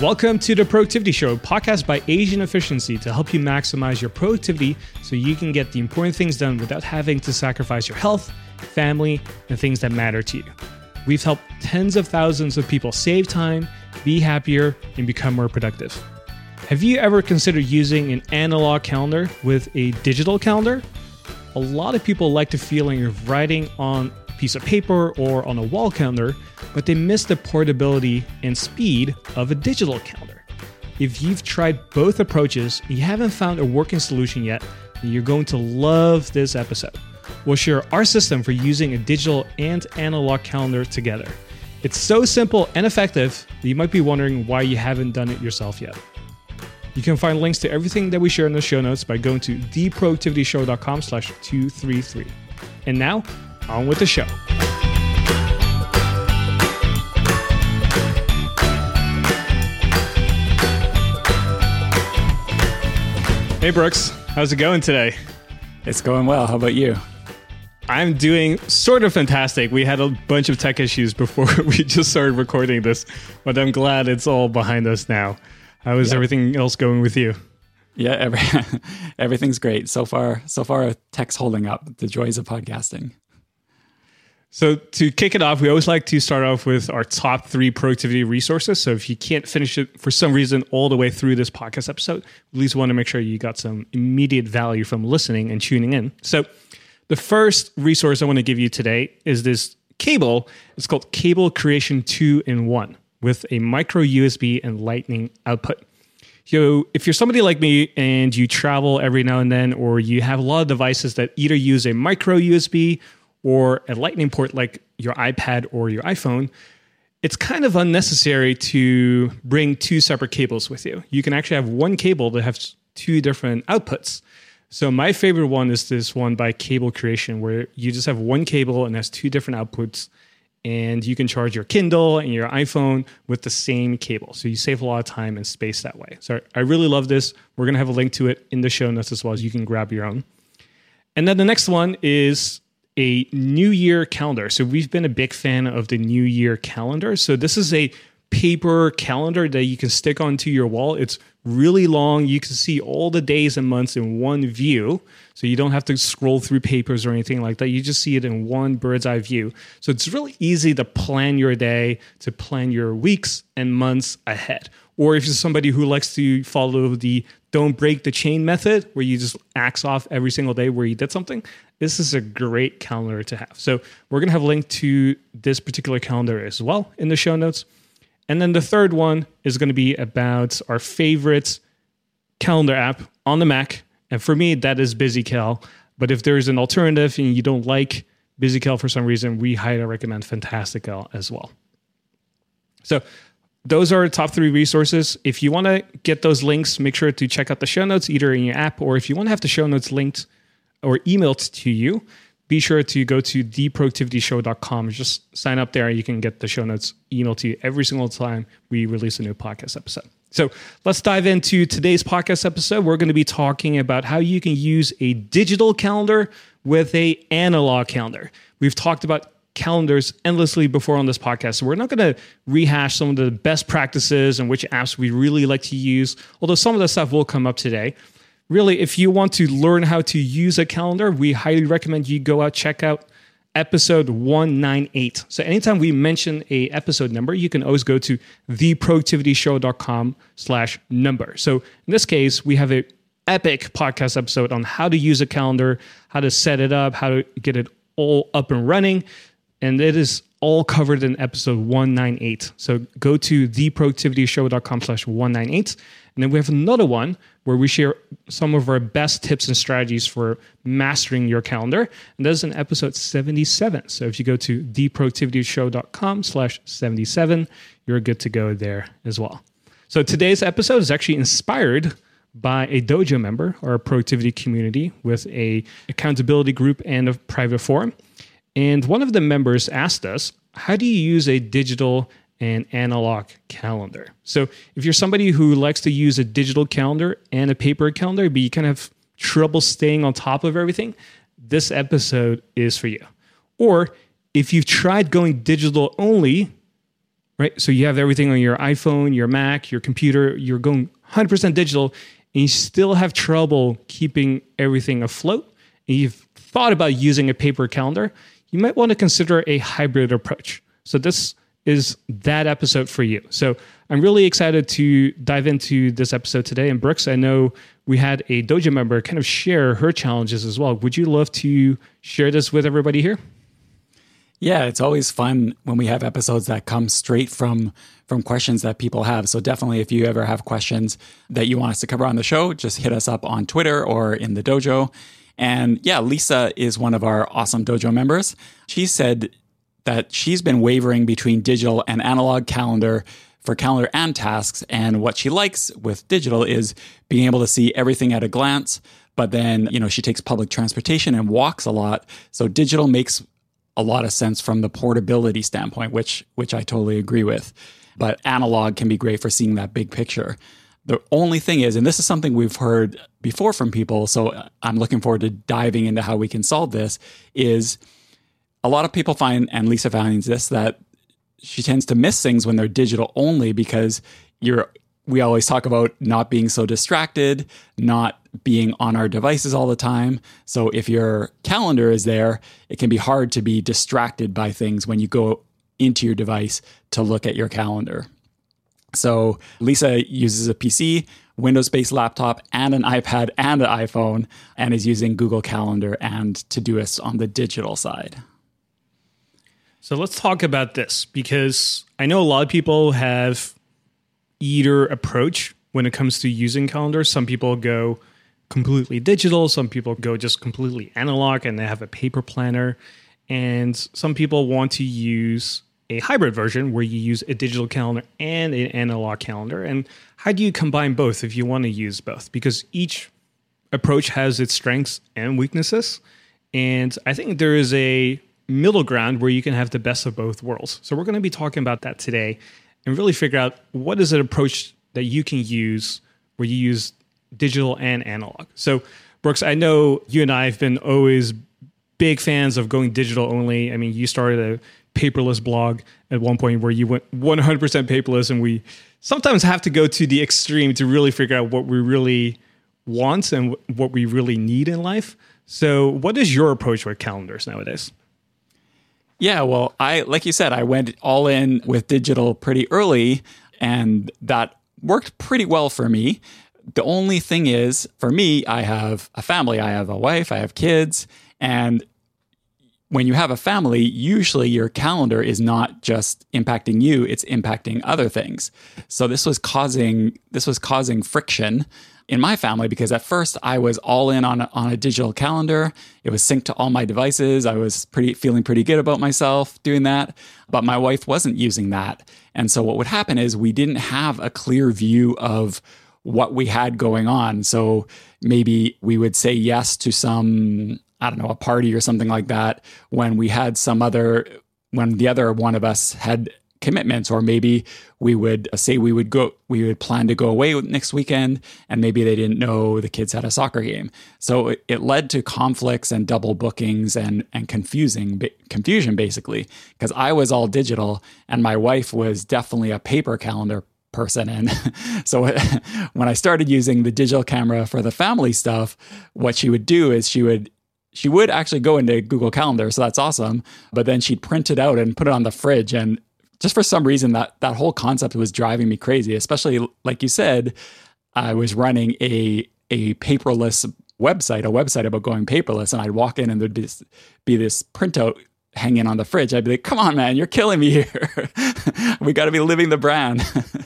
Welcome to the Productivity Show, podcast by Asian Efficiency to help you maximize your productivity so you can get the important things done without having to sacrifice your health, family, and things that matter to you. We've helped tens of thousands of people save time, be happier, and become more productive. Have you ever considered using an analog calendar with a digital calendar? A lot of people like the feeling of writing on piece of paper or on a wall calendar, but they miss the portability and speed of a digital calendar. If you've tried both approaches and you haven't found a working solution yet, you're going to love this episode. We'll share our system for using a digital and analog calendar together. It's so simple and effective that you might be wondering why you haven't done it yourself yet. You can find links to everything that we share in the show notes by going to theproductivityshow.com slash 233. And now, on with the show. Hey Brooks, how's it going today? It's going well. How about you? I'm doing sort of fantastic. We had a bunch of tech issues before we just started recording this, but I'm glad it's all behind us now. How is everything else going with you? Yeah, every, everything's great so far. So far, tech's holding up. The joys of podcasting. So to kick it off, we always like to start off with our top three productivity resources. So if you can't finish it for some reason all the way through this podcast episode, at least want to make sure you got some immediate value from listening and tuning in. So the first resource I want to give you today is this cable. It's called Cable Creation 2 in 1 with a micro USB and lightning output. So if you're somebody like me and you travel every now and then, or you have a lot of devices that either use a micro USB or a lightning port like your iPad or your iPhone, it's kind of unnecessary to bring two separate cables with you. You can actually have one cable that has two different outputs. So my favorite one is this one by Cable Creation, where you just have one cable and has two different outputs, and you can charge your Kindle and your iPhone with the same cable. So you save a lot of time and space that way. So I really love this. We're gonna have a link to it in the show notes as well as you can grab your own. And then the next one is a NeuYear calendar. So we've been a big fan of the NeuYear calendar. So this is a paper calendar that you can stick onto your wall. It's really long. You can see all the days and months in one view. So you don't have to scroll through papers or anything like that. You just see it in one bird's eye view. So it's really easy to plan your day, to plan your weeks and months ahead. Or if you're somebody who likes to follow the don't break the chain method, where you just axe off every single day where you did something, this is a great calendar to have. So we're going to have a link to this particular calendar as well in the show notes. And then the third one is going to be about our favorite calendar app on the Mac. And for me, that is BusyCal. But if there's an alternative and you don't like BusyCal for some reason, we highly recommend Fantastical as well. So those are top three resources. If you want to get those links, make sure to check out the show notes either in your app or if you want to have the show notes linked or emailed to you, be sure to go to theproductivityshow.com. Just sign up there. and You can get the show notes emailed to you every single time we release a new podcast episode. So let's dive into today's podcast episode. We're going to be talking about how you can use a digital calendar with a analog calendar. We've talked about calendars endlessly before on this podcast. So we're not going to rehash some of the best practices and which apps we really like to use, although some of the stuff will come up today really, if you want to learn how to use a calendar, we highly recommend you go out, check out episode 198. So anytime we mention a episode number, you can always go to theproductivityshow.com slash number. So in this case, we have a epic podcast episode on how to use a calendar, how to set it up, how to get it all up and running. And it is all covered in episode 198. So go to theproductivityshow.com slash 198. And then we have another one where we share some of our best tips and strategies for mastering your calendar. And that's in episode 77. So if you go to theproductivityshow.com slash 77, you're good to go there as well. So today's episode is actually inspired by a dojo member or a productivity community with a accountability group and a private forum. And one of the members asked us, how do you use a digital and analog calendar? So if you're somebody who likes to use a digital calendar and a paper calendar, but you kind of have trouble staying on top of everything, this episode is for you. Or if you've tried going digital only, right? So you have everything on your iPhone, your Mac, your computer, you're going 100% digital, and you still have trouble keeping everything afloat, and you've thought about using a paper calendar, you might want to consider a hybrid approach. So this is that episode for you. So I'm really excited to dive into this episode today. And Brooks, I know we had a Dojo member kind of share her challenges as well. Would you love to share this with everybody here? Yeah, it's always fun when we have episodes that come straight from from questions that people have. So definitely if you ever have questions that you want us to cover on the show, just hit us up on Twitter or in the dojo. And yeah, Lisa is one of our awesome dojo members. She said that she's been wavering between digital and analog calendar for calendar and tasks. And what she likes with digital is being able to see everything at a glance. But then, you know, she takes public transportation and walks a lot. So digital makes a lot of sense from the portability standpoint, which which I totally agree with. But analog can be great for seeing that big picture. The only thing is, and this is something we've heard before from people, so I'm looking forward to diving into how we can solve this, is a lot of people find, and Lisa finds this, that she tends to miss things when they're digital only because you're we always talk about not being so distracted, not being on our devices all the time. So if your calendar is there, it can be hard to be distracted by things when you go into your device to look at your calendar. So Lisa uses a PC, Windows based laptop, and an iPad and an iPhone, and is using Google Calendar and Todoist on the digital side. So let's talk about this because I know a lot of people have either approach when it comes to using calendars. Some people go completely digital, some people go just completely analog and they have a paper planner. And some people want to use a hybrid version where you use a digital calendar and an analog calendar. And how do you combine both if you want to use both? Because each approach has its strengths and weaknesses. And I think there is a middle ground where you can have the best of both worlds. So we're going to be talking about that today and really figure out what is an approach that you can use where you use digital and analog. So Brooks, I know you and I have been always big fans of going digital only. I mean, you started a paperless blog at one point where you went 100% paperless and we sometimes have to go to the extreme to really figure out what we really want and what we really need in life. So, what is your approach with calendars nowadays? Yeah, well, I like you said, I went all in with digital pretty early, and that worked pretty well for me. The only thing is, for me, I have a family, I have a wife, I have kids, and when you have a family, usually your calendar is not just impacting you, it's impacting other things. So this was causing this was causing friction in my family because at first I was all in on a, on a digital calendar. It was synced to all my devices. I was pretty feeling pretty good about myself doing that, but my wife wasn't using that. And so what would happen is we didn't have a clear view of what we had going on. So maybe we would say yes to some I don't know, a party or something like that when we had some other when the other one of us had commitments or maybe we would uh, say we would go we would plan to go away next weekend and maybe they didn't know the kids had a soccer game. So it, it led to conflicts and double bookings and and confusing confusion basically because i was all digital and my wife was definitely a paper calendar person and so when i started using the digital camera for the family stuff what she would do is she would she would actually go into Google Calendar, so that's awesome. But then she'd print it out and put it on the fridge, and just for some reason that that whole concept was driving me crazy especially like you said i was running a a paperless website a website about going paperless and i'd walk in and there'd be this, be this printout hanging on the fridge i'd be like come on man you're killing me here we got to be living the brand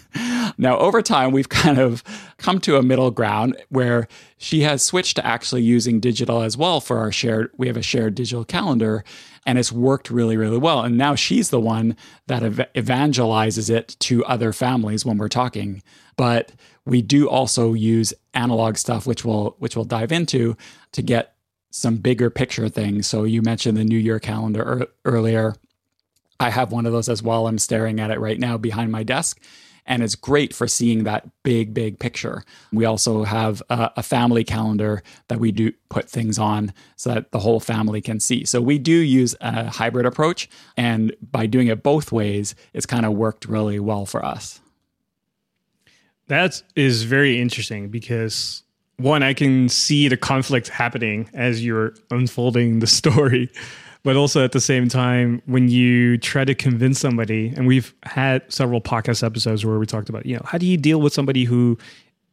now over time we've kind of come to a middle ground where she has switched to actually using digital as well for our shared we have a shared digital calendar and it's worked really, really well. And now she's the one that ev- evangelizes it to other families when we're talking. But we do also use analog stuff, which we'll which we'll dive into to get some bigger picture things. So you mentioned the NeuYear calendar er- earlier. I have one of those as well. I'm staring at it right now behind my desk. and it's great for seeing that big, big picture. We also have a, a, family calendar that we do put things on so that the whole family can see. So we do use a hybrid approach, and by doing it both ways, it's kind of worked really well for us. That is very interesting because one, I can see the conflict happening as you're unfolding the story but also at the same time when you try to convince somebody and we've had several podcast episodes where we talked about you know how do you deal with somebody who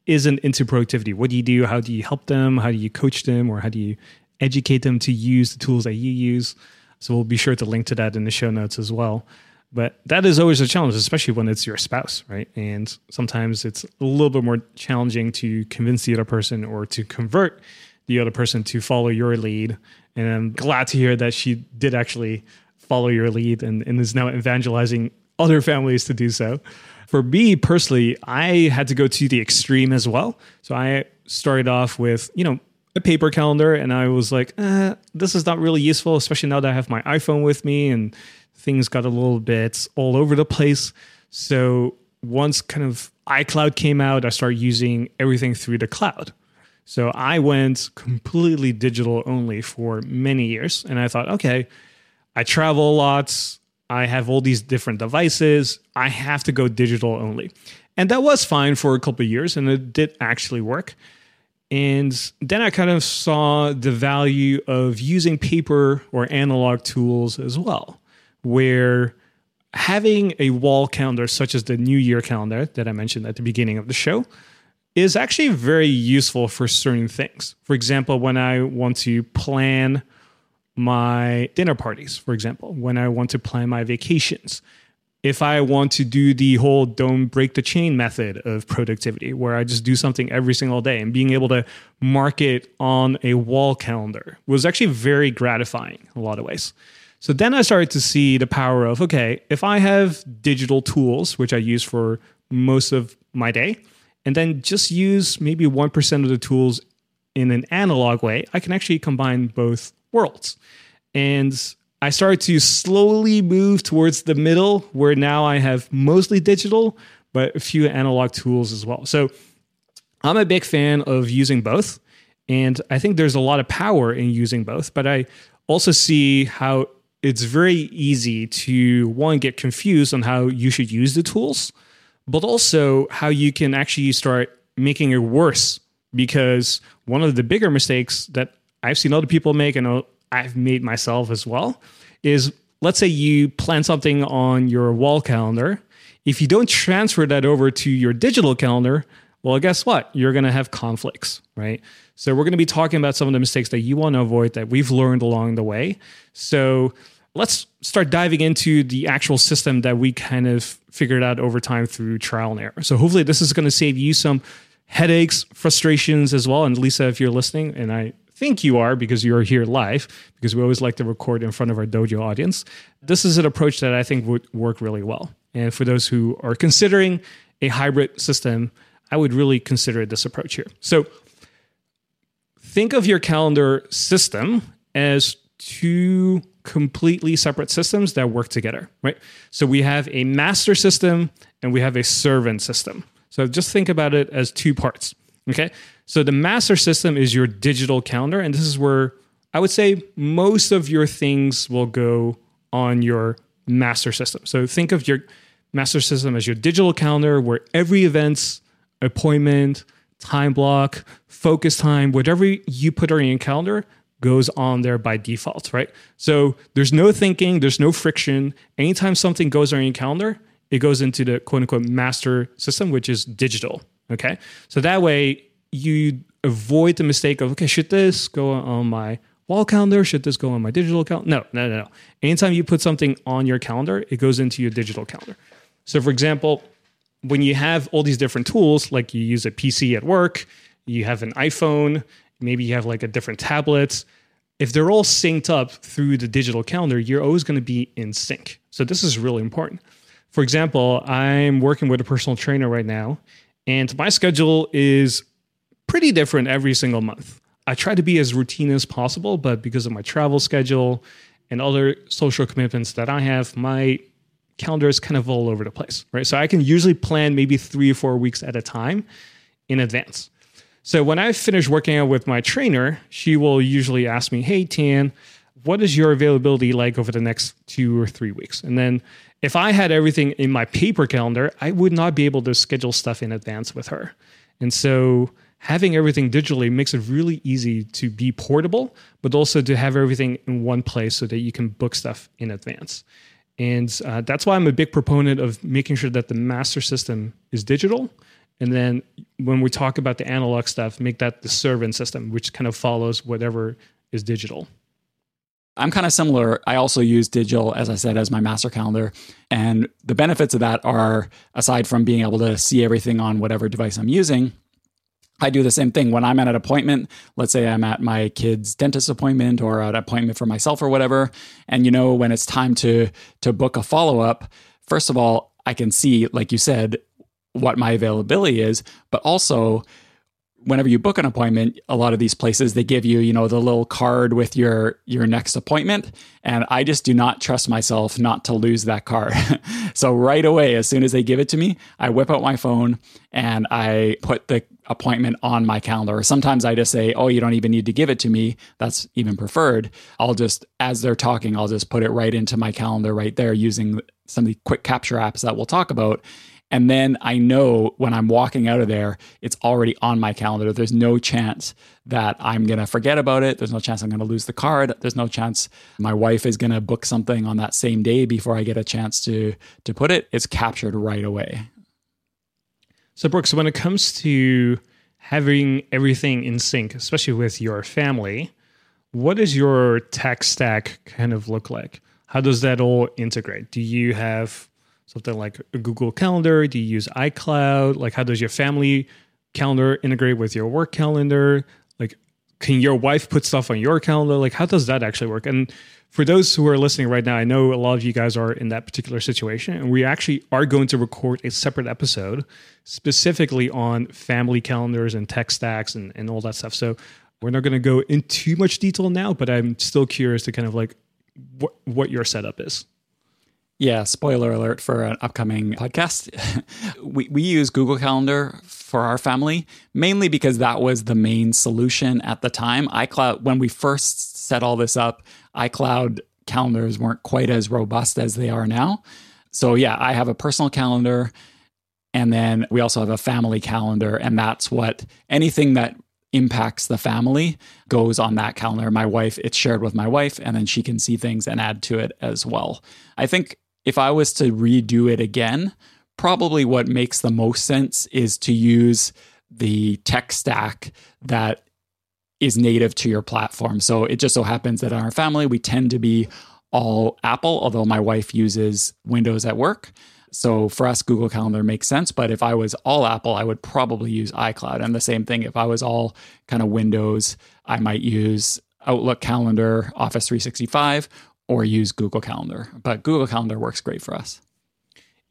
isn't into productivity? What do you do? How do you help them? How do you coach them? Or how do you educate them to use the tools that you use? So we'll be sure to link to that in the show notes as well but that is always a challenge especially when it's your spouse right and sometimes it's a little bit more challenging to convince the other person or to convert the other person to follow your lead and I'm glad to hear that she did actually follow your lead and, and is now evangelizing other families to do so. For me personally, I had to go to the extreme as well. So I started off with, you know, a paper calendar and I was like, eh, this is not really useful, especially now that I have my iPhone with me and things got a little bit all over the place. So once kind of iCloud came out, I started using everything through the cloud. So I went completely digital only for many years. And I thought, okay, I travel a lot. I have all these different devices. I have to go digital only. And that was fine for a couple of years and it did actually work. And then I kind of saw the value of using paper or analog tools as well, where having a wall calendar, such as the NeuYear calendar that I mentioned at the beginning of the show, is actually very useful for certain things. For example, when I want to plan my dinner parties, for example, when I want to plan my vacations, if I want to do the whole don't break the chain method of productivity, where I just do something every single day and being able to mark it on a wall calendar was actually very gratifying in a lot of ways. So then I started to see the power of okay, if I have digital tools, which I use for most of my day, and then just use maybe 1% of the tools in an analog way, I can actually combine both worlds. And I started to slowly move towards the middle where now I have mostly digital, but a few analog tools as well. So I'm a big fan of using both. And I think there's a lot of power in using both, but I also see how it's very easy to one get confused on how you should use the tools but also how you can actually start making it worse. Because one of the bigger mistakes that I've seen other people make, and I've made myself as well, is let's say you plan something on your wall calendar. If you don't transfer that over to your digital calendar, well, guess what? You're going to have conflicts, right? So, we're going to be talking about some of the mistakes that you want to avoid that we've learned along the way. So, let's start diving into the actual system that we kind of figured out over time through trial and error. So hopefully this is going to save you some headaches, frustrations as well. And Lisa, if you're listening, and I think you are because you're here live, because we always like to record in front of our dojo audience, this is an approach that I think would work really well. And for those who are considering a hybrid system, I would really consider this approach here. So think of your calendar system as two completely separate systems that work together, right? So we have a master system and we have a servant system. So just think about it as two parts, okay? So the master system is your digital calendar, and this is where I would say most of your things will go on your master system. So think of your master system as your digital calendar where every event's appointment, time block, focus time, whatever you put on your calendar, goes on there by default, right? So there's no thinking, there's no friction. Anytime something goes on your calendar, it goes into the quote unquote master system, which is digital. Okay. So that way you avoid the mistake of, okay, should this go on my wall calendar? Should this go on my digital calendar? No, no, no, no. Anytime you put something on your calendar, it goes into your digital calendar. So for example, when you have all these different tools, like you use a PC at work, you have an iPhone, maybe you have like a different tablet. If they're all synced up through the digital calendar, you're always going to be in sync. So this is really important. For example, I'm working with a personal trainer right now, and my schedule is pretty different every single month. I try to be as routine as possible, but because of my travel schedule and other social commitments that I have, my calendar is kind of all over the place, right? So I can usually plan maybe three or four weeks at a time in advance. So when I finish working out with my trainer, she will usually ask me, Hey, Thanh, what is your availability like over the next two or three weeks? And then if I had everything in my paper calendar, I would not be able to schedule stuff in advance with her. And so having everything digitally makes it really easy to be portable, but also to have everything in one place so that you can book stuff in advance. And uh, that's why I'm a big proponent of making sure that the master system is digital. And then when we talk about the analog stuff, make that the servant system, which kind of follows whatever is digital. I'm kind of similar. I also use digital, as I said, as my master calendar. And the benefits of that are, aside from being able to see everything on whatever device I'm using, I do the same thing when I'm at an appointment. Let's say I'm at my kid's dentist appointment or an appointment for myself or whatever. And you know, when it's time to to book a follow-up, first of all, I can see, like you said, what my availability is, but also whenever you book an appointment a lot of these places they give you you know the little card with your your next appointment. And i just do not trust myself not to lose that card. So right away as soon as they give it to me i whip out my phone and i put the appointment on my calendar. Or sometimes i just say oh you don't even need to give it to me. That's even preferred. I'll just as they're talking i'll just put it right into my calendar right there using some of the quick capture apps that we'll talk about and then I know when I'm walking out of there, it's already on my calendar. There's no chance that I'm going to forget about it. There's no chance I'm going to lose the card. There's no chance my wife is going to book something on that same day before I get a chance to to put it. It's captured right away. So Brooks, when it comes to having everything in sync, especially with your family, what does your tech stack kind of look like? How does that all integrate? Do you have something like Google Calendar? Do you use iCloud? Like, how does your family calendar integrate with your work calendar? Like, can your wife put stuff on your calendar? Like, how does that actually work? And for those who are listening right now, I know a lot of you guys are in that particular situation, and we actually are going to record a separate episode specifically on family calendars and tech stacks and, and all that stuff. So we're not going to go in too much detail now, but I'm still curious to kind of like what what your setup is. Yeah, spoiler alert for an upcoming podcast. we, we use Google Calendar for our family, mainly because that was the main solution at the time. iCloud, when we first set all this up, iCloud calendars weren't quite as robust as they are now. So, yeah, I have a personal calendar and then we also have a family calendar. And that's what anything that impacts the family goes on that calendar. My wife, it's shared with my wife, and then she can see things and add to it as well. I think if I was to redo it again, probably what makes the most sense is to use the tech stack that is native to your platform. So it just so happens that in our family, we tend to be all Apple, although my wife uses Windows at work. So for us, Google Calendar makes sense. But if I was all Apple, I would probably use iCloud. And the same thing, if I was all kind of Windows, I might use Outlook Calendar, Office 365, or use Google Calendar. But Google Calendar works great for us.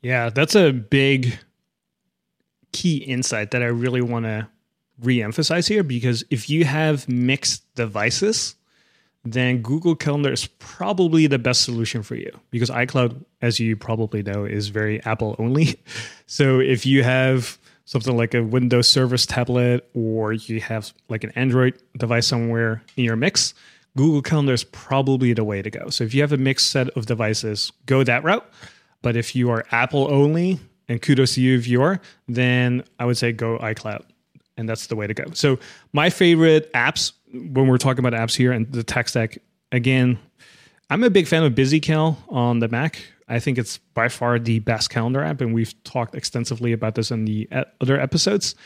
Yeah, that's a big key insight that I really want to re-emphasize here because if you have mixed devices, then Google Calendar is probably the best solution for you because iCloud, as you probably know, is very Apple only. So if you have something like a Windows Surface tablet or you have like an Android device somewhere in your mix, Google Calendar is probably the way to go. So if you have a mixed set of devices, go that route. But if you are Apple only, and kudos to you if you are, then I would say go iCloud. And that's the way to go. So my favorite apps, when we're talking about apps here and the tech stack, again, I'm a big fan of BusyCal on the Mac. I think it's by far the best calendar app, and we've talked extensively about this in the other episodes.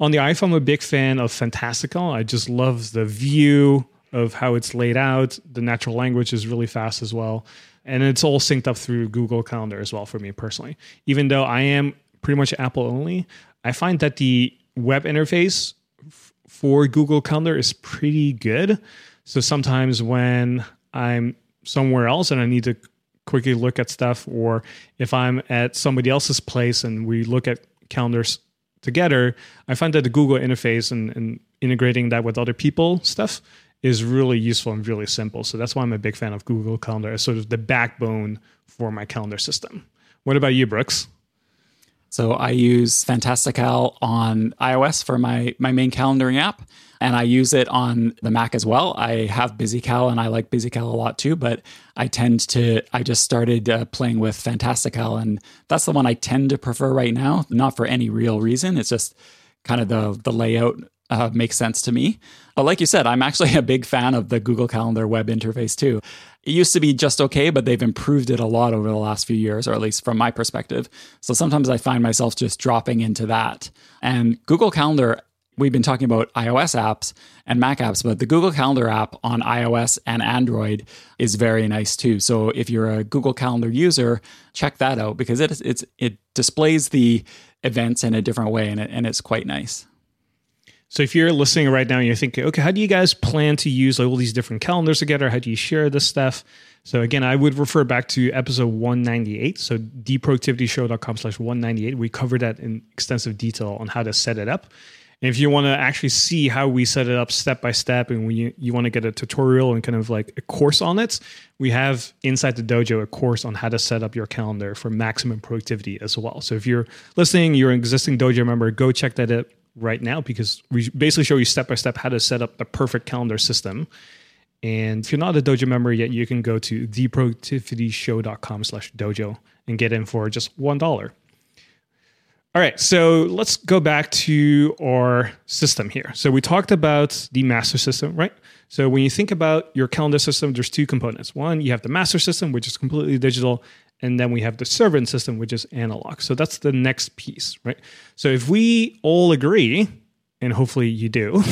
On the iPhone, I'm a big fan of Fantastical. I just love the view, of how it's laid out. The natural language is really fast as well. And it's all synced up through Google Calendar as well for me personally. Even though I am pretty much Apple only, I find that the web interface f- for Google Calendar is pretty good. So sometimes when I'm somewhere else and I need to quickly look at stuff, or if I'm at somebody else's place and we look at calendars together, I find that the Google interface and, and integrating that with other people stuff is really useful and really simple. So that's why I'm a big fan of Google Calendar as sort of the backbone for my calendar system. What about you, Brooks? So I use Fantastical on iOS for my my main calendaring app, and I use it on the Mac as well. I have BusyCal and I like BusyCal a lot too, but I tend to I just started uh, playing with Fantastical, and that's the one I tend to prefer right now. Not for any real reason. It's just kind of the the layout uh, makes sense to me. But like you said, I'm actually a big fan of the Google Calendar web interface too. It used to be just okay, but they've improved it a lot over the last few years, or at least from my perspective. So sometimes I find myself just dropping into that. And Google Calendar, we've been talking about iOS apps and Mac apps, but the Google Calendar app on iOS and Android is very nice too. So if you're a Google Calendar user, check that out because it it's it displays the events in a different way and, it, and it's quite nice. So if you're listening right now and you're thinking, okay, how do you guys plan to use like all these different calendars together? How do you share this stuff? So again, I would refer back to episode 198. So theproductivityshow.com slash 198. We covered that in extensive detail on how to set it up. And if you want to actually see how we set it up step by step, and when you, you want to get a tutorial and kind of like a course on it, we have inside the dojo a course on how to set up your calendar for maximum productivity as well. So if you're listening, you're an existing dojo member, go check that out right now because we basically show you step by step how to set up the perfect calendar system. And if you're not a dojo member yet, you can go to theproductivityshow.com slash dojo and get in for just one dollar. All right, so let's go back to our system here. So we talked about the master system, right? So when you think about your calendar system, there's two components. One, you have the master system, which is completely digital, and then we have the servant system, which is analog. So that's the next piece, right? So if we all agree, and hopefully you do,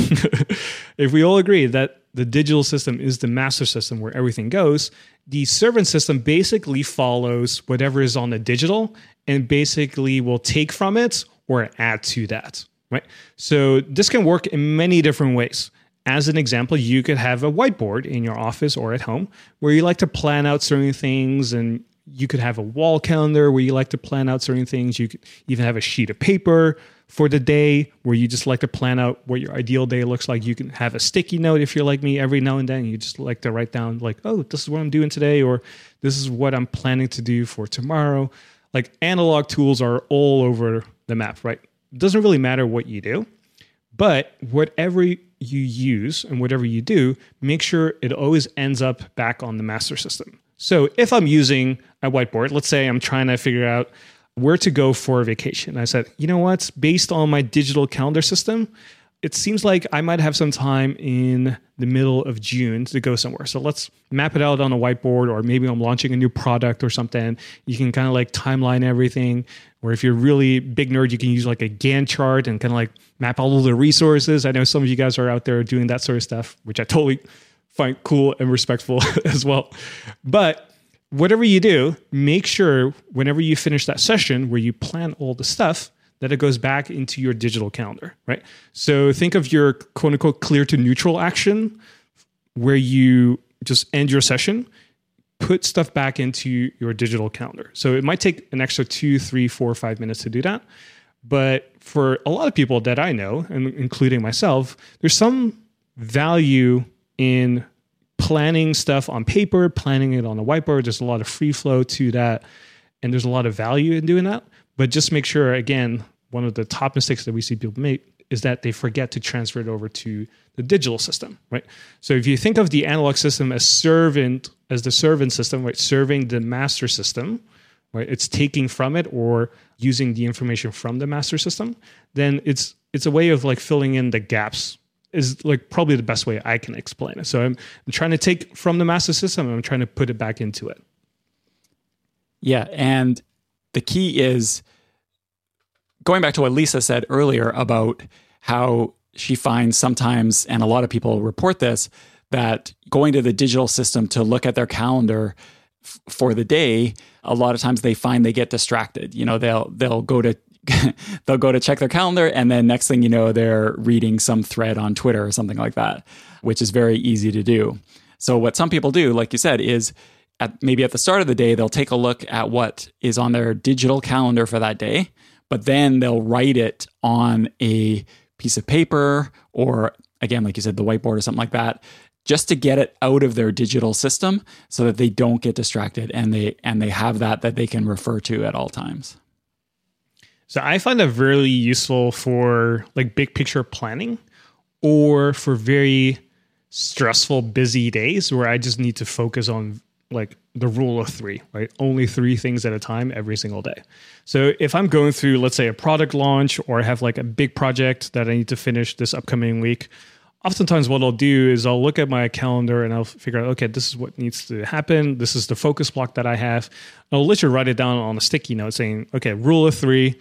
if we all agree that the digital system is the master system where everything goes, the servant system basically follows whatever is on the digital and basically will take from it or add to that, right? So this can work in many different ways. As an example, you could have a whiteboard in your office or at home where you like to plan out certain things and you could have a wall calendar where you like to plan out certain things. You could even have a sheet of paper for the day where you just like to plan out what your ideal day looks like. You can have a sticky note if you're like me every now and then. You just like to write down, like, oh, this is what I'm doing today, or this is what I'm planning to do for tomorrow. Like analog tools are all over the map, right? It doesn't really matter what you do, but whatever you use and whatever you do, make sure it always ends up back on the master system. So if I'm using a whiteboard, let's say I'm trying to figure out where to go for a vacation. I said, you know what? Based on my digital calendar system, it seems like I might have some time in the middle of June to go somewhere. So let's map it out on a whiteboard, or maybe I'm launching a new product or something. You can kind of like timeline everything. Or if you're really big nerd, you can use like a Gantt chart and kind of like map all of the resources. I know some of you guys are out there doing that sort of stuff, which I totally find cool and respectful as well. But whatever you do, make sure whenever you finish that session where you plan all the stuff, that it goes back into your digital calendar, right? So think of your quote unquote clear to neutral action where you just end your session, put stuff back into your digital calendar. So it might take an extra two, three, four, five minutes to do that. But for a lot of people that I know, and including myself, there's some value in planning stuff on paper, planning it on a whiteboard. There's a lot of free flow to that, and there's a lot of value in doing that. But just make sure, again, one of the top mistakes that we see people make is that they forget to transfer it over to the digital system, right? So if you think of the analog system as servant, as the servant system, right, serving the master system, right, it's taking from it or using the information from the master system, then it's it's a way of like filling in the gaps is like probably the best way I can explain it. So I'm, I'm trying to take from the master system I'm trying to put it back into it. Yeah. And the key is going back to what Lisa said earlier about how she finds sometimes, and a lot of people report this, that going to the digital system to look at their calendar f- for the day, a lot of times they find they get distracted. You know, they'll they'll go to they'll go to check their calendar and then next thing you know they're reading some thread on Twitter or something like that, which is very easy to do. So what some people do, like you said, is at maybe at the start of the day they'll take a look at what is on their digital calendar for that day, but then they'll write it on a piece of paper or again like you said the whiteboard or something like that just to get it out of their digital system so that they don't get distracted and they and they have that that they can refer to at all times. So I find that really useful for like big picture planning or for very stressful busy days where I just need to focus on like the rule of 3, right? Only 3 things at a time every single day. So if I'm going through let's say a product launch or I have like a big project that I need to finish this upcoming week, oftentimes what I'll do is I'll look at my calendar and I'll figure out, okay, this is what needs to happen. This is the focus block that I have. I'll literally write it down on a sticky note saying, okay, rule of three.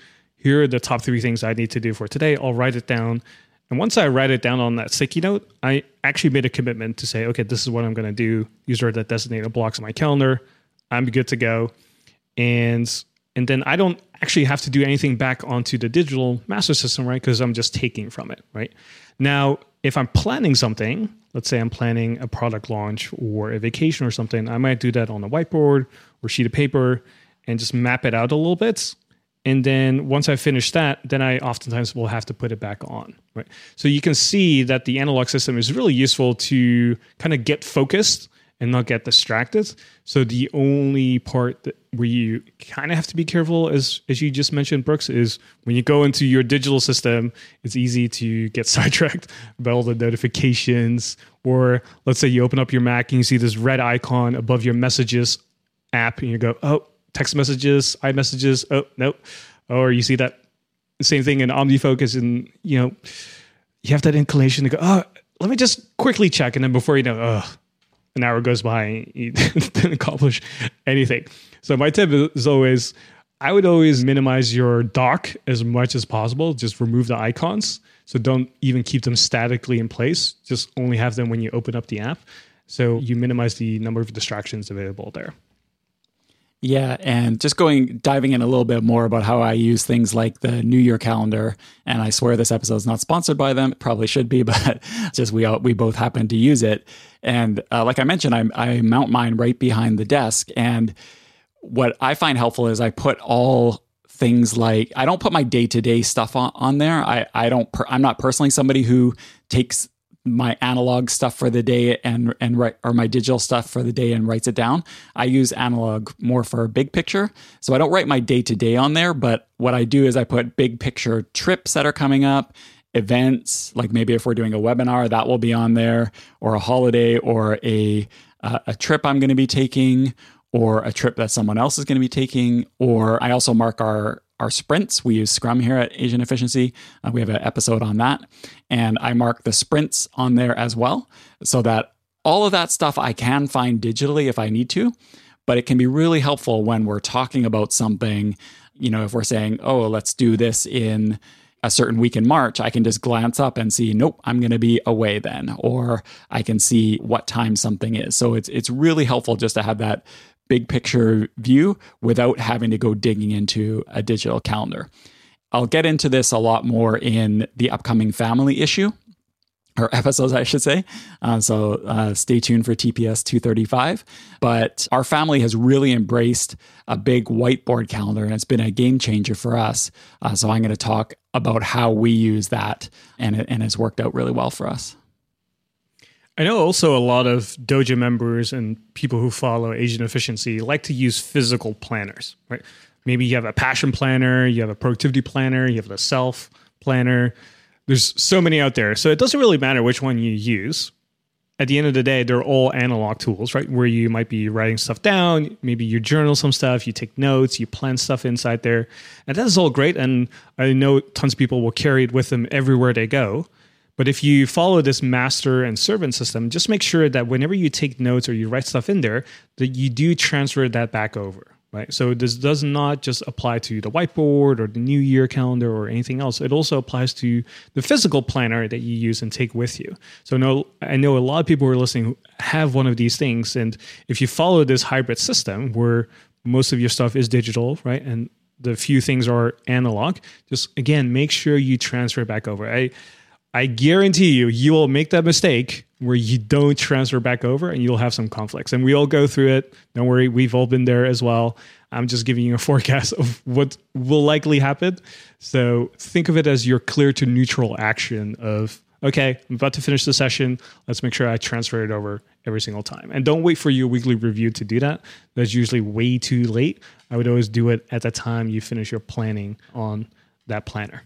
Here are the top three things I need to do for today. I'll write it down. And once I write it down on that sticky note, I actually made a commitment to say, okay, this is what I'm going to do. These are the designated blocks on my calendar. I'm good to go. And and then I don't actually have to do anything back onto the digital master system, right? Because I'm just taking from it, right? Now, if I'm planning something, let's say I'm planning a product launch or a vacation or something, I might do that on a whiteboard or sheet of paper and just map it out a little bit. And then once I finish that, then I oftentimes will have to put it back on. Right. So you can see that the analog system is really useful to kind of get focused and not get distracted. So the only part that where you kind of have to be careful, as as you just mentioned, Brooks, is when you go into your digital system, it's easy to get sidetracked by all the notifications. Or let's say you open up your Mac and you see this red icon above your messages app, and you go, oh, text messages, iMessages, oh nope. Or you see that same thing in OmniFocus, and you know you have that inclination to go, oh, let me just quickly check, and then before you know, oh an hour goes by and you didn't accomplish anything. So my tip is always I would always minimize your dock as much as possible. Just remove the icons. So don't even keep them statically in place. Just only have them when you open up the app. So you minimize the number of distractions available there. Yeah, and just going diving in a little bit more about how I use things like the NeuYear calendar, and I swear this episode is not sponsored by them. It probably should be, but just we all, we both happen to use it. And uh, like I mentioned, I, I mount mine right behind the desk, and what I find helpful is I put all things like I don't put my day to day stuff on, on there. I I don't per, I'm not personally somebody who takes my analog stuff for the day and and write or my digital stuff for the day and writes it down. I use analog more for a big picture. So I don't write my day to day on there, but what I do is I put big picture trips that are coming up, events, like maybe if we're doing a webinar, that will be on there, or a holiday or a uh, a trip I'm going to be taking or a trip that someone else is going to be taking or I also mark our our sprints. We use Scrum here at Asian Efficiency. Uh, we have an episode on that. And I mark the sprints on there as well so that all of that stuff I can find digitally if I need to. But it can be really helpful when we're talking about something. You know, if we're saying, oh, let's do this in a certain week in March, I can just glance up and see, nope, I'm going to be away then, or I can see what time something is. So it's it's really helpful just to have that big picture view without having to go digging into a digital calendar. I'll get into this a lot more in the upcoming family issue or episodes, I should say. Uh, so uh, stay tuned for TPS 235. But our family has really embraced a big whiteboard calendar, and it's been a game changer for us. Uh, so I'm going to talk about how we use that, and it and it's worked out really well for us. I know also a lot of Dojo members and people who follow Asian efficiency like to use physical planners, right? Maybe you have a passion planner, you have a productivity planner, you have a self planner. There's so many out there. So it doesn't really matter which one you use. At the end of the day, they're all analog tools, right? Where you might be writing stuff down, maybe you journal some stuff, you take notes, you plan stuff inside there. And that is all great. And I know tons of people will carry it with them everywhere they go. But if you follow this master and servant system, just make sure that whenever you take notes or you write stuff in there, that you do transfer that back over. Right. So this does not just apply to the whiteboard or the NeuYear calendar or anything else. It also applies to the physical planner that you use and take with you. So no, I know a lot of people who are listening have one of these things. And if you follow this hybrid system where most of your stuff is digital, right? And the few things are analog, just again, make sure you transfer back over. I I guarantee you, you will make that mistake where you don't transfer back over and you'll have some conflicts. And we all go through it. Don't worry, we've all been there as well. I'm just giving you a forecast of what will likely happen. So think of it as your clear to neutral action of okay, I'm about to finish the session. Let's make sure I transfer it over every single time. And don't wait for your weekly review to do that. That's usually way too late. I would always do it at the time you finish your planning on that planner.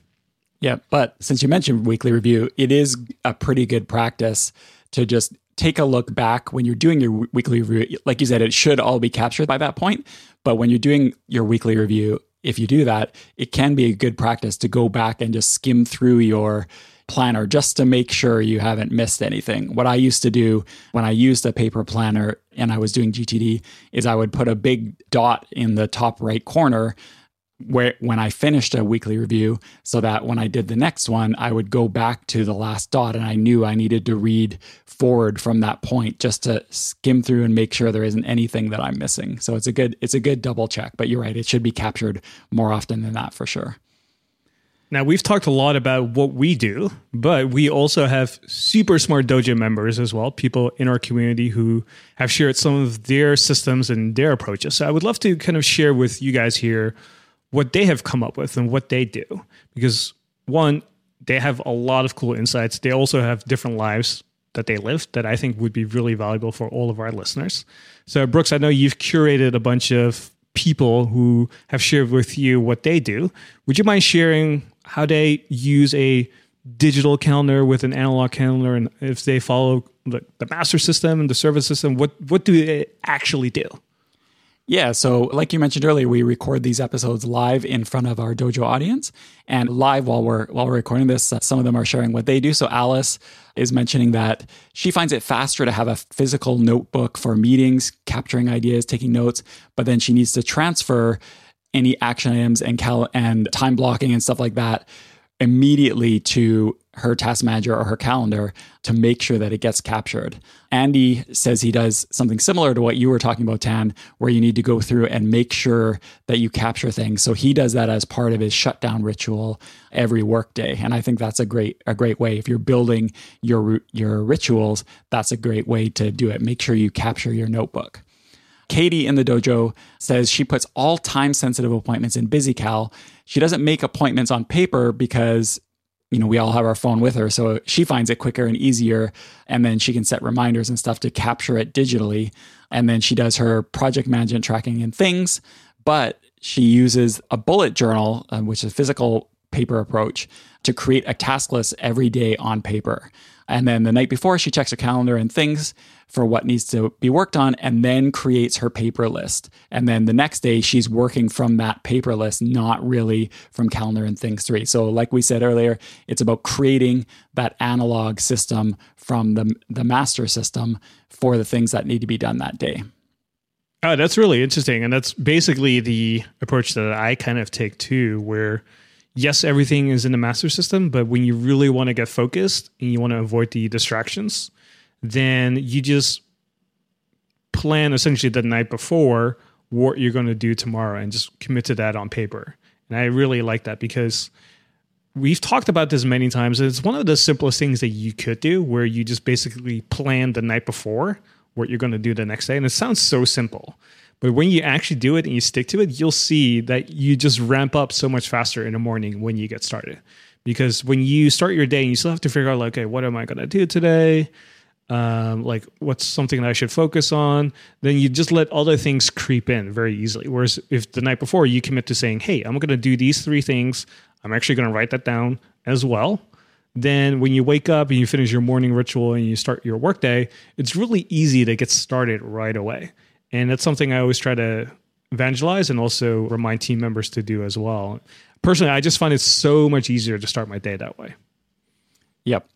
Yeah, but since you mentioned weekly review, it is a pretty good practice to just take a look back when you're doing your weekly review. Like you said, it should all be captured by that point. But when you're doing your weekly review, if you do that, it can be a good practice to go back and just skim through your planner just to make sure you haven't missed anything. What I used to do when I used a paper planner and I was doing GTD is I would put a big dot in the top right corner where when I finished a weekly review so that when I did the next one, I would go back to the last dot and I knew I needed to read forward from that point just to skim through and make sure there isn't anything that I'm missing. So it's a good it's a good double check, but you're right, it should be captured more often than that for sure. Now, we've talked a lot about what we do, but we also have super smart Dojo members as well, people in our community who have shared some of their systems and their approaches. So I would love to kind of share with you guys here what they have come up with and what they do. Because one, they have a lot of cool insights. They also have different lives that they live that I think would be really valuable for all of our listeners. So, Brooks, I know you've curated a bunch of people who have shared with you what they do. Would you mind sharing how they use a digital calendar with an analog calendar and if they follow the, the master system and the service system, what, what do they actually do? Yeah, so like you mentioned earlier, we record these episodes live in front of our dojo audience, and live while we're while we're recording this, uh, some of them are sharing what they do. So Alice is mentioning that she finds it faster to have a physical notebook for meetings, capturing ideas, taking notes, but then she needs to transfer any action items and cal- and time blocking and stuff like that immediately to her task manager or her calendar to make sure that it gets captured. Andy says he does something similar to what you were talking about, Thanh, where you need to go through and make sure that you capture things. So he does that as part of his shutdown ritual every workday. And I think that's a great a great way. If you're building your your rituals, that's a great way to do it. Make sure you capture your notebook. Katie in the dojo says she puts all time sensitive appointments in BusyCal. She doesn't make appointments on paper because you know, we all have our phone with her. So she finds it quicker and easier. And then she can set reminders and stuff to capture it digitally. And then she does her project management tracking and things. But she uses a bullet journal, uh, which is a physical paper approach, to create a task list every day on paper. And then the night before, she checks her calendar and things for what needs to be worked on and then creates her paper list. And then the next day, she's working from that paper list, not really from calendar and things three. So, like we said earlier, it's about creating that analog system from the, the master system for the things that need to be done that day. Oh, that's really interesting. And that's basically the approach that I kind of take too, where yes, everything is in the master system, but when you really want to get focused and you want to avoid the distractions, then you just plan essentially the night before what you're going to do tomorrow and just commit to that on paper. And I really like that because we've talked about this many times. It's one of the simplest things that you could do where you just basically plan the night before what you're going to do the next day. And it sounds so simple. But when you actually do it and you stick to it, you'll see that you just ramp up so much faster in the morning when you get started. Because when you start your day and you still have to figure out, like, okay, what am I going to do today? Um, like, what's something that I should focus on? Then you just let other things creep in very easily. Whereas if the night before you commit to saying, hey, I'm going to do these three things, I'm actually going to write that down as well. Then when you wake up and you finish your morning ritual and you start your workday, it's really easy to get started right away. And that's something I always try to evangelize and also remind team members to do as well. Personally, I just find it so much easier to start my day that way. Yep.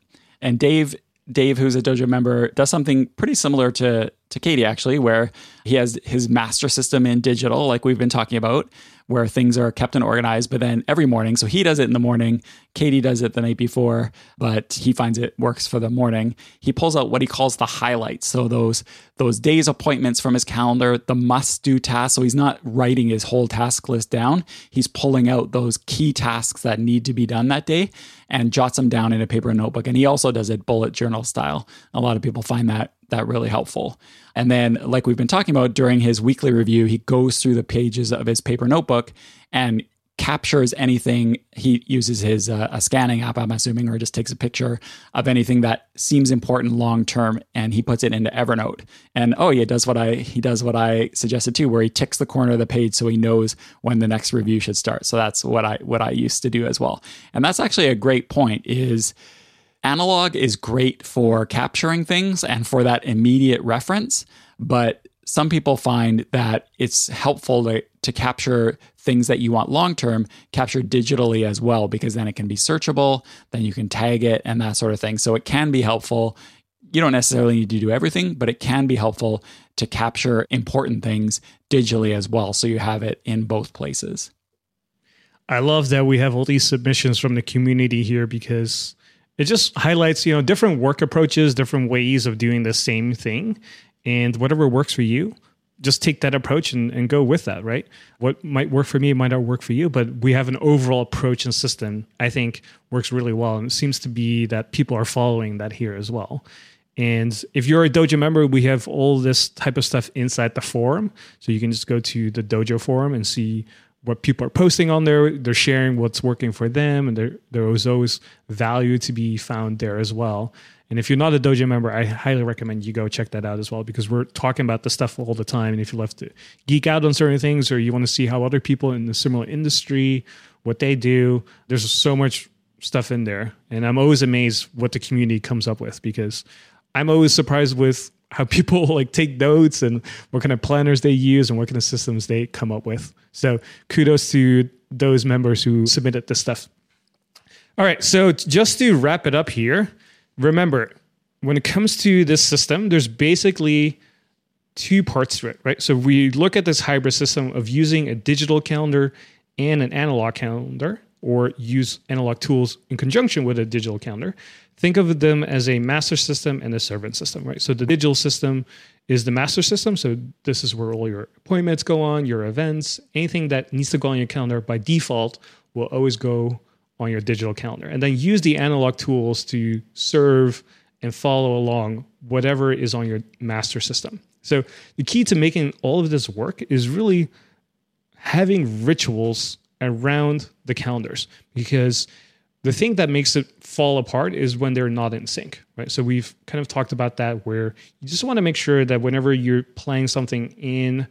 And Dave Dave, who's a dojo member, does something pretty similar to to Katie actually, where he has his master system in digital, like we've been talking about, where things are kept and organized. But then every morning, so he does it in the morning, Katie does it the night before, but he finds it works for the morning. He pulls out what he calls the highlights. So those those days appointments from his calendar, the must do tasks. So he's not writing his whole task list down. He's pulling out those key tasks that need to be done that day and jots them down in a paper notebook. And he also does it bullet journal style. A lot of people find that that really helpful. And then, like we've been talking about during his weekly review, he goes through the pages of his paper notebook and captures anything. He uses his uh, a scanning app, I'm assuming, or just takes a picture of anything that seems important long term, and he puts it into Evernote. And oh, he does what I he does what I suggested too, where he ticks the corner of the page so he knows when the next review should start. So that's what I what I used to do as well. And that's actually a great point. Is analog is great for capturing things and for that immediate reference, but some people find that it's helpful to, to capture things that you want long term, captured digitally as well, because then it can be searchable, then you can tag it and that sort of thing. So it can be helpful. You don't necessarily need to do everything, but it can be helpful to capture important things digitally as well. So you have it in both places. I love that we have all these submissions from the community here because it just highlights, you know, different work approaches, different ways of doing the same thing and whatever works for you just take that approach and, and go with that right? What might work for me might not work for you but we have an overall approach and system i think works really well. And it seems to be that people are following that here as well. And if you're a dojo member we have all this type of stuff inside the forum. So you can just go to the dojo forum and see what people are posting on there. They're sharing what's working for them and there, there is always value to be found there as well and if you're not a dojo member, I highly recommend you go check that out as well because we're talking about the stuff all the time. And if you love to geek out on certain things or you want to see how other people in the similar industry, what they do, there's so much stuff in there. And I'm always amazed what the community comes up with because I'm always surprised with how people like take notes and what kind of planners they use and what kind of systems they come up with. So kudos to those members who submitted this stuff. All right, so just to wrap it up here, remember, when it comes to this system, there's basically two parts to it, right? So we look at this hybrid system of using a digital calendar and an analog calendar, or use analog tools in conjunction with a digital calendar. Think of them as a master system and a servant system, right? So the digital system is the master system. So this is where all your appointments go on, your events, anything that needs to go on your calendar by default will always go on your digital calendar. And then use the analog tools to serve and follow along whatever is on your master system. So the key to making all of this work is really having rituals around the calendars because the thing that makes it fall apart is when they're not in sync, right? So we've kind of talked about that where you just want to make sure that whenever you're playing something in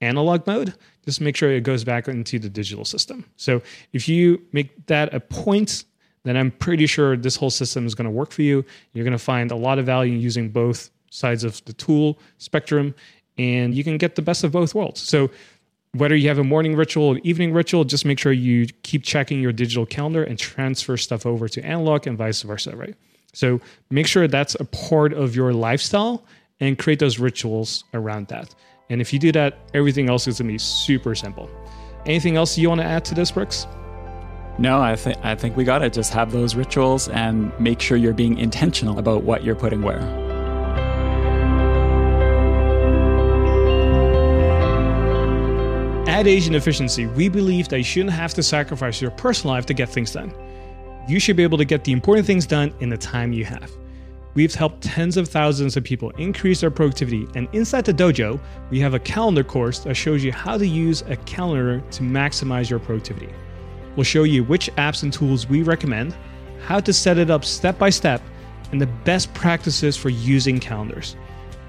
analog mode, just make sure it goes back into the digital system. So if you make that a point, then I'm pretty sure this whole system is going to work for you. You're going to find a lot of value using both sides of the tool spectrum, and you can get the best of both worlds. So whether you have a morning ritual or evening ritual, just make sure you keep checking your digital calendar and transfer stuff over to analog and vice versa, right? So make sure that's a part of your lifestyle and create those rituals around that. And if you do that, everything else is going to be super simple. Anything else you want to add to this, Brooks? No, I think I think we got it. Just have those rituals and make sure you're being intentional about what you're putting where. At Asian Efficiency, we believe that you shouldn't have to sacrifice your personal life to get things done. You should be able to get the important things done in the time you have. We've helped tens of thousands of people increase their productivity, and inside the dojo, we have a calendar course that shows you how to use a calendar to maximize your productivity. We'll show you which apps and tools we recommend, how to set it up step by step, and the best practices for using calendars.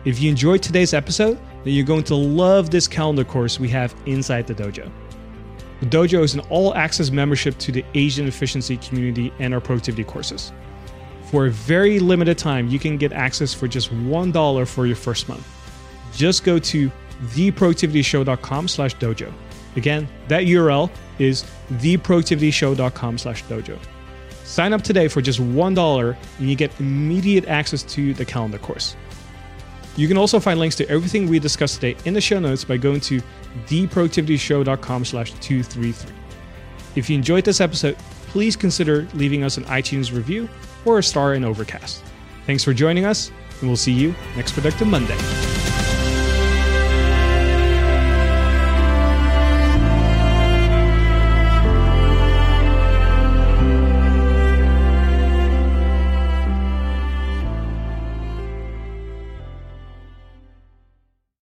If you enjoyed today's episode, then you're going to love this calendar course we have inside the dojo. The dojo is an all access membership to the Asian efficiency community and our productivity courses. For a very limited time, you can get access for just $1 for your first month. Just go to theproductivityshow.com slash dojo. Again, that URL is theproductivityshow.com slash dojo. Sign up today for just $1 and you get immediate access to the calendar course. You can also find links to everything we discussed today in the show notes by going to theproductivityshow.com slash 233. If you enjoyed this episode, please consider leaving us an iTunes review or a star in Overcast. Thanks for joining us, and we'll see you next Productive Monday.